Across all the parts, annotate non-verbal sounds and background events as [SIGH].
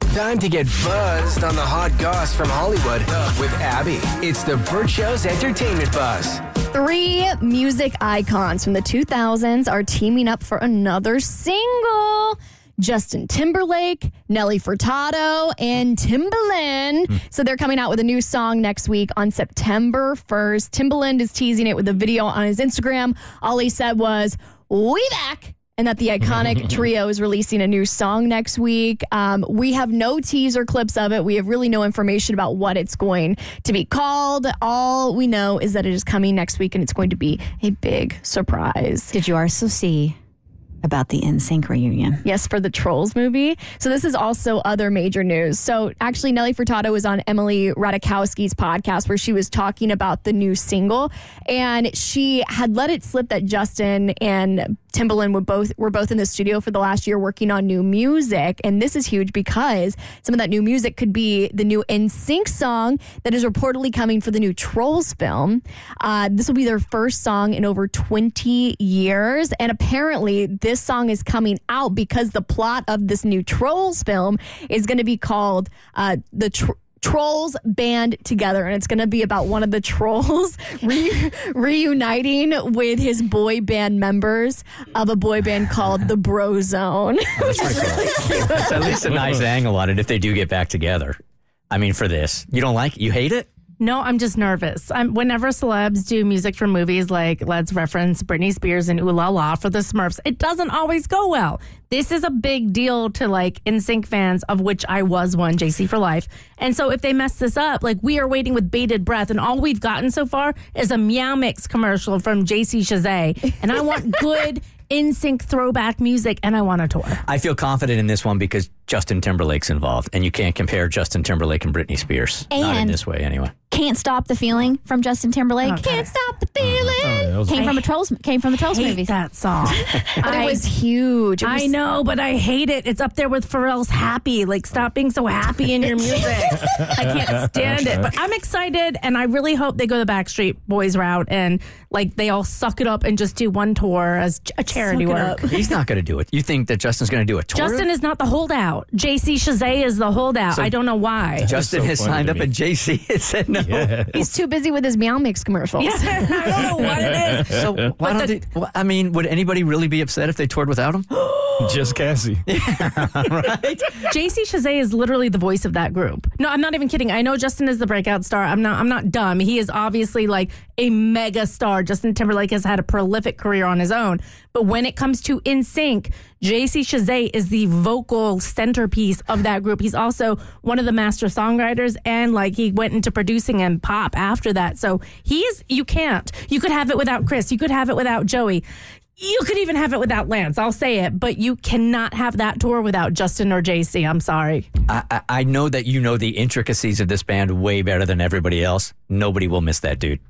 Time to get buzzed on the hot goss from Hollywood with Abby. It's the Burt Show's entertainment buzz. Three music icons from the 2000s are teaming up for another single. Justin Timberlake, Nelly Furtado, and Timbaland. Hmm. So they're coming out with a new song next week on September 1st. Timbaland is teasing it with a video on his Instagram. All he said was, We back and that the iconic [LAUGHS] trio is releasing a new song next week. Um, we have no teaser clips of it. We have really no information about what it's going to be called. All we know is that it is coming next week and it's going to be a big surprise. Did you also see about the NSYNC reunion? Yes, for the Trolls movie. So this is also other major news. So actually, Nelly Furtado was on Emily Ratajkowski's podcast where she was talking about the new single, and she had let it slip that Justin and Timbaland were both were both in the studio for the last year working on new music, and this is huge because some of that new music could be the new NSYNC song that is reportedly coming for the new Trolls film. Uh, this will be their first song in over 20 years, and apparently this song is coming out because the plot of this new Trolls film is going to be called uh, the. Tr- Trolls band together, and it's going to be about one of the trolls [LAUGHS] re- reuniting with his boy band members of a boy band called the Bro Zone. Oh, it's at least a nice angle on it if they do get back together. I mean, for this, you don't like it? You hate it? No, I'm just nervous. I'm, whenever celebs do music for movies, like let's reference Britney Spears and Ooh La La for the Smurfs, it doesn't always go well. This is a big deal to like NSYNC fans, of which I was one, JC for life. And so if they mess this up, like we are waiting with bated breath, and all we've gotten so far is a Meow Mix commercial from JC Chasez, and I want [LAUGHS] good. NSYNC throwback music, and I want a tour. I feel confident in this one because Justin Timberlake's involved, and you can't compare Justin Timberlake and Britney Spears. Not in And- this way, anyway. Can't stop the feeling from Justin Timberlake. Okay. Can't stop the feeling. That was- came from a trolls. Came from the trolls hate movies. that song. [LAUGHS] but it was huge. It was- I know, but I hate it. It's up there with Pharrell's Happy. Like, stop being so happy in your music. I can't stand it. But I'm excited, and I really hope they go the Backstreet Boys route and, like, they all suck it up and just do one tour as a charity Suck it work. He's not going to do it. You think that Justin's going to do a tour? Justin is not the holdout. JC Chasez is the holdout. So- I don't know why. Justin so has signed up me. at JC and [LAUGHS] said no. Yeah. He's too busy with his Meow Mix commercials. I don't know what it is. [LAUGHS] [LAUGHS] So why don't they, well, I mean, would anybody really be upset if they toured without him? [GASPS] [GASPS] [GASPS] [LAUGHS] Just Cassie. [LAUGHS] right? JC Chasez is literally the voice of that group. No, I'm not even kidding. I know Justin is the breakout star. I'm not I'm not dumb. He is obviously like a mega star. Justin Timberlake has had a prolific career on his own. But when it comes to NSYNC, JC Chasez is the vocal centerpiece of that group. He's also one of the master songwriters and like he went into producing and pop after that. So he's you can't. You could have it without Chris. You could have it without Joey. You could even have it without Lance. I'll say it, but you cannot have that tour without Justin or JC. I'm sorry. I, I, I know that you know the intricacies of this band way better than everybody else. Nobody will miss that dude.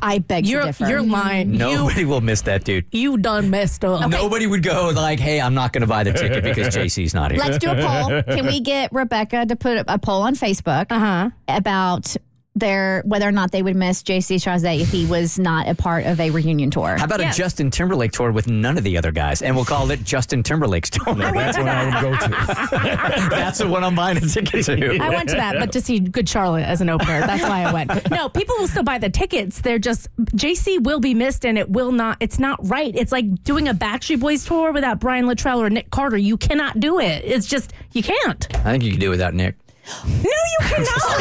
I beg You're differ. you're lying. Nobody will miss that dude. You you done messed up. Nobody would go like, "Hey, I'm not going to buy the ticket because [LAUGHS] JC's not here." Let's do a poll. Can we [LAUGHS] get Rebecca to put a poll on Facebook Uh huh. about their whether or not they would miss JC Chasez if he was not a part of a reunion tour. How about Yes. a Justin Timberlake tour with none of the other guys? And we'll call it Justin Timberlake's tour. That's what I would go to. [LAUGHS] That's the one I'm buying a ticket to. [LAUGHS] I went to that, but to see Good Charlotte as an opener. That's why I went. No, people will still buy the tickets. They're just JC will be missed, and it will not. It's not right. It's like doing a Backstreet Boys tour without Brian Littrell or Nick Carter. You cannot do it. It's just you can't. I think you can do it without Nick. No, you cannot.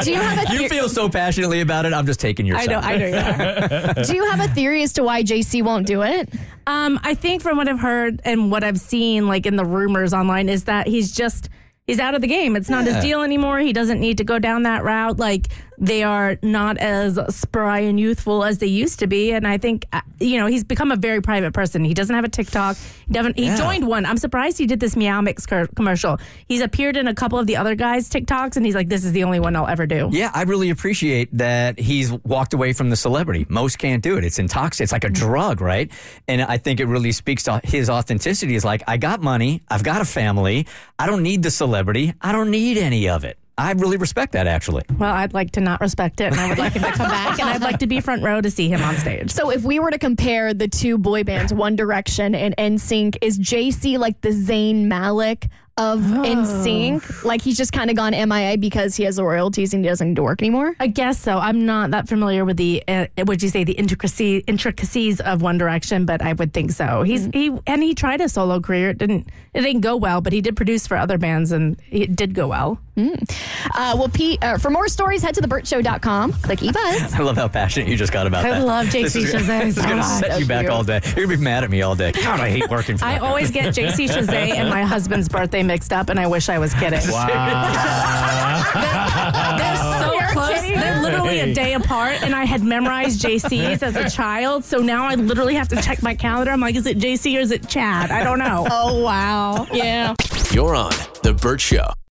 [LAUGHS] Do you have a You feel so passionately about it. I'm just taking your I side. know. I know. You are. [LAUGHS] do you have a theory as to why JC won't do it? Um, I think from what I've heard and what I've seen, like in the rumors online, is that he's just he's out of the game. It's not Yeah. his deal anymore. He doesn't need to go down that route. Like they are not as spry and youthful as they used to be. And I think uh, you know he's become a very private person. He doesn't have a TikTok. He doesn't. He Yeah. joined one. I'm surprised he did this Meow Mix cur- commercial. He's appeared in a couple of the other guys' TikToks, and he's like, "This is the only one I'll ever do." Yeah, I really appreciate that he's walked away from the celebrity. Most can't do it. It's intoxicating. It's like a drug, right? And I think it really speaks to his authenticity. Is like, I got money. I've got a family. I don't need the celebrity. I don't need any of it. I really respect that, actually. Well, I'd like to not respect it, and I would like him to come back, and I'd like to be front row to see him on stage. So if we were to compare the two boy bands, One Direction and NSYNC, is JC like the Zayn Malik of NSYNC Like he's just kind of gone MIA because he has the royalties and he doesn't need to work anymore? I guess so. I'm not that familiar with the uh, would you say the intricacy intricacies of One Direction, but I would think so. He's he and he tried a solo career. It didn't it didn't go well, but he did produce for other bands and it did go well. Uh, well, Pete, uh, for more stories, head to theburtshow.com. Click eBuzz. [LAUGHS] I love how passionate you just got about I that. love JC This is, Chasez This is going to much. set you back all day. You're going to be mad at me all day. God, I hate working for I that. always get JC [LAUGHS] Chasez and my husband's birthday mixed up, and I wish I was kidding. Wow. [LAUGHS] They're so close. They're literally a day apart, and I had memorized JC's as a [LAUGHS] child. So now I literally have to check my calendar. I'm like, is it JC or is it Chad? I don't know. Oh, wow. Yeah. You're on The Burt Show.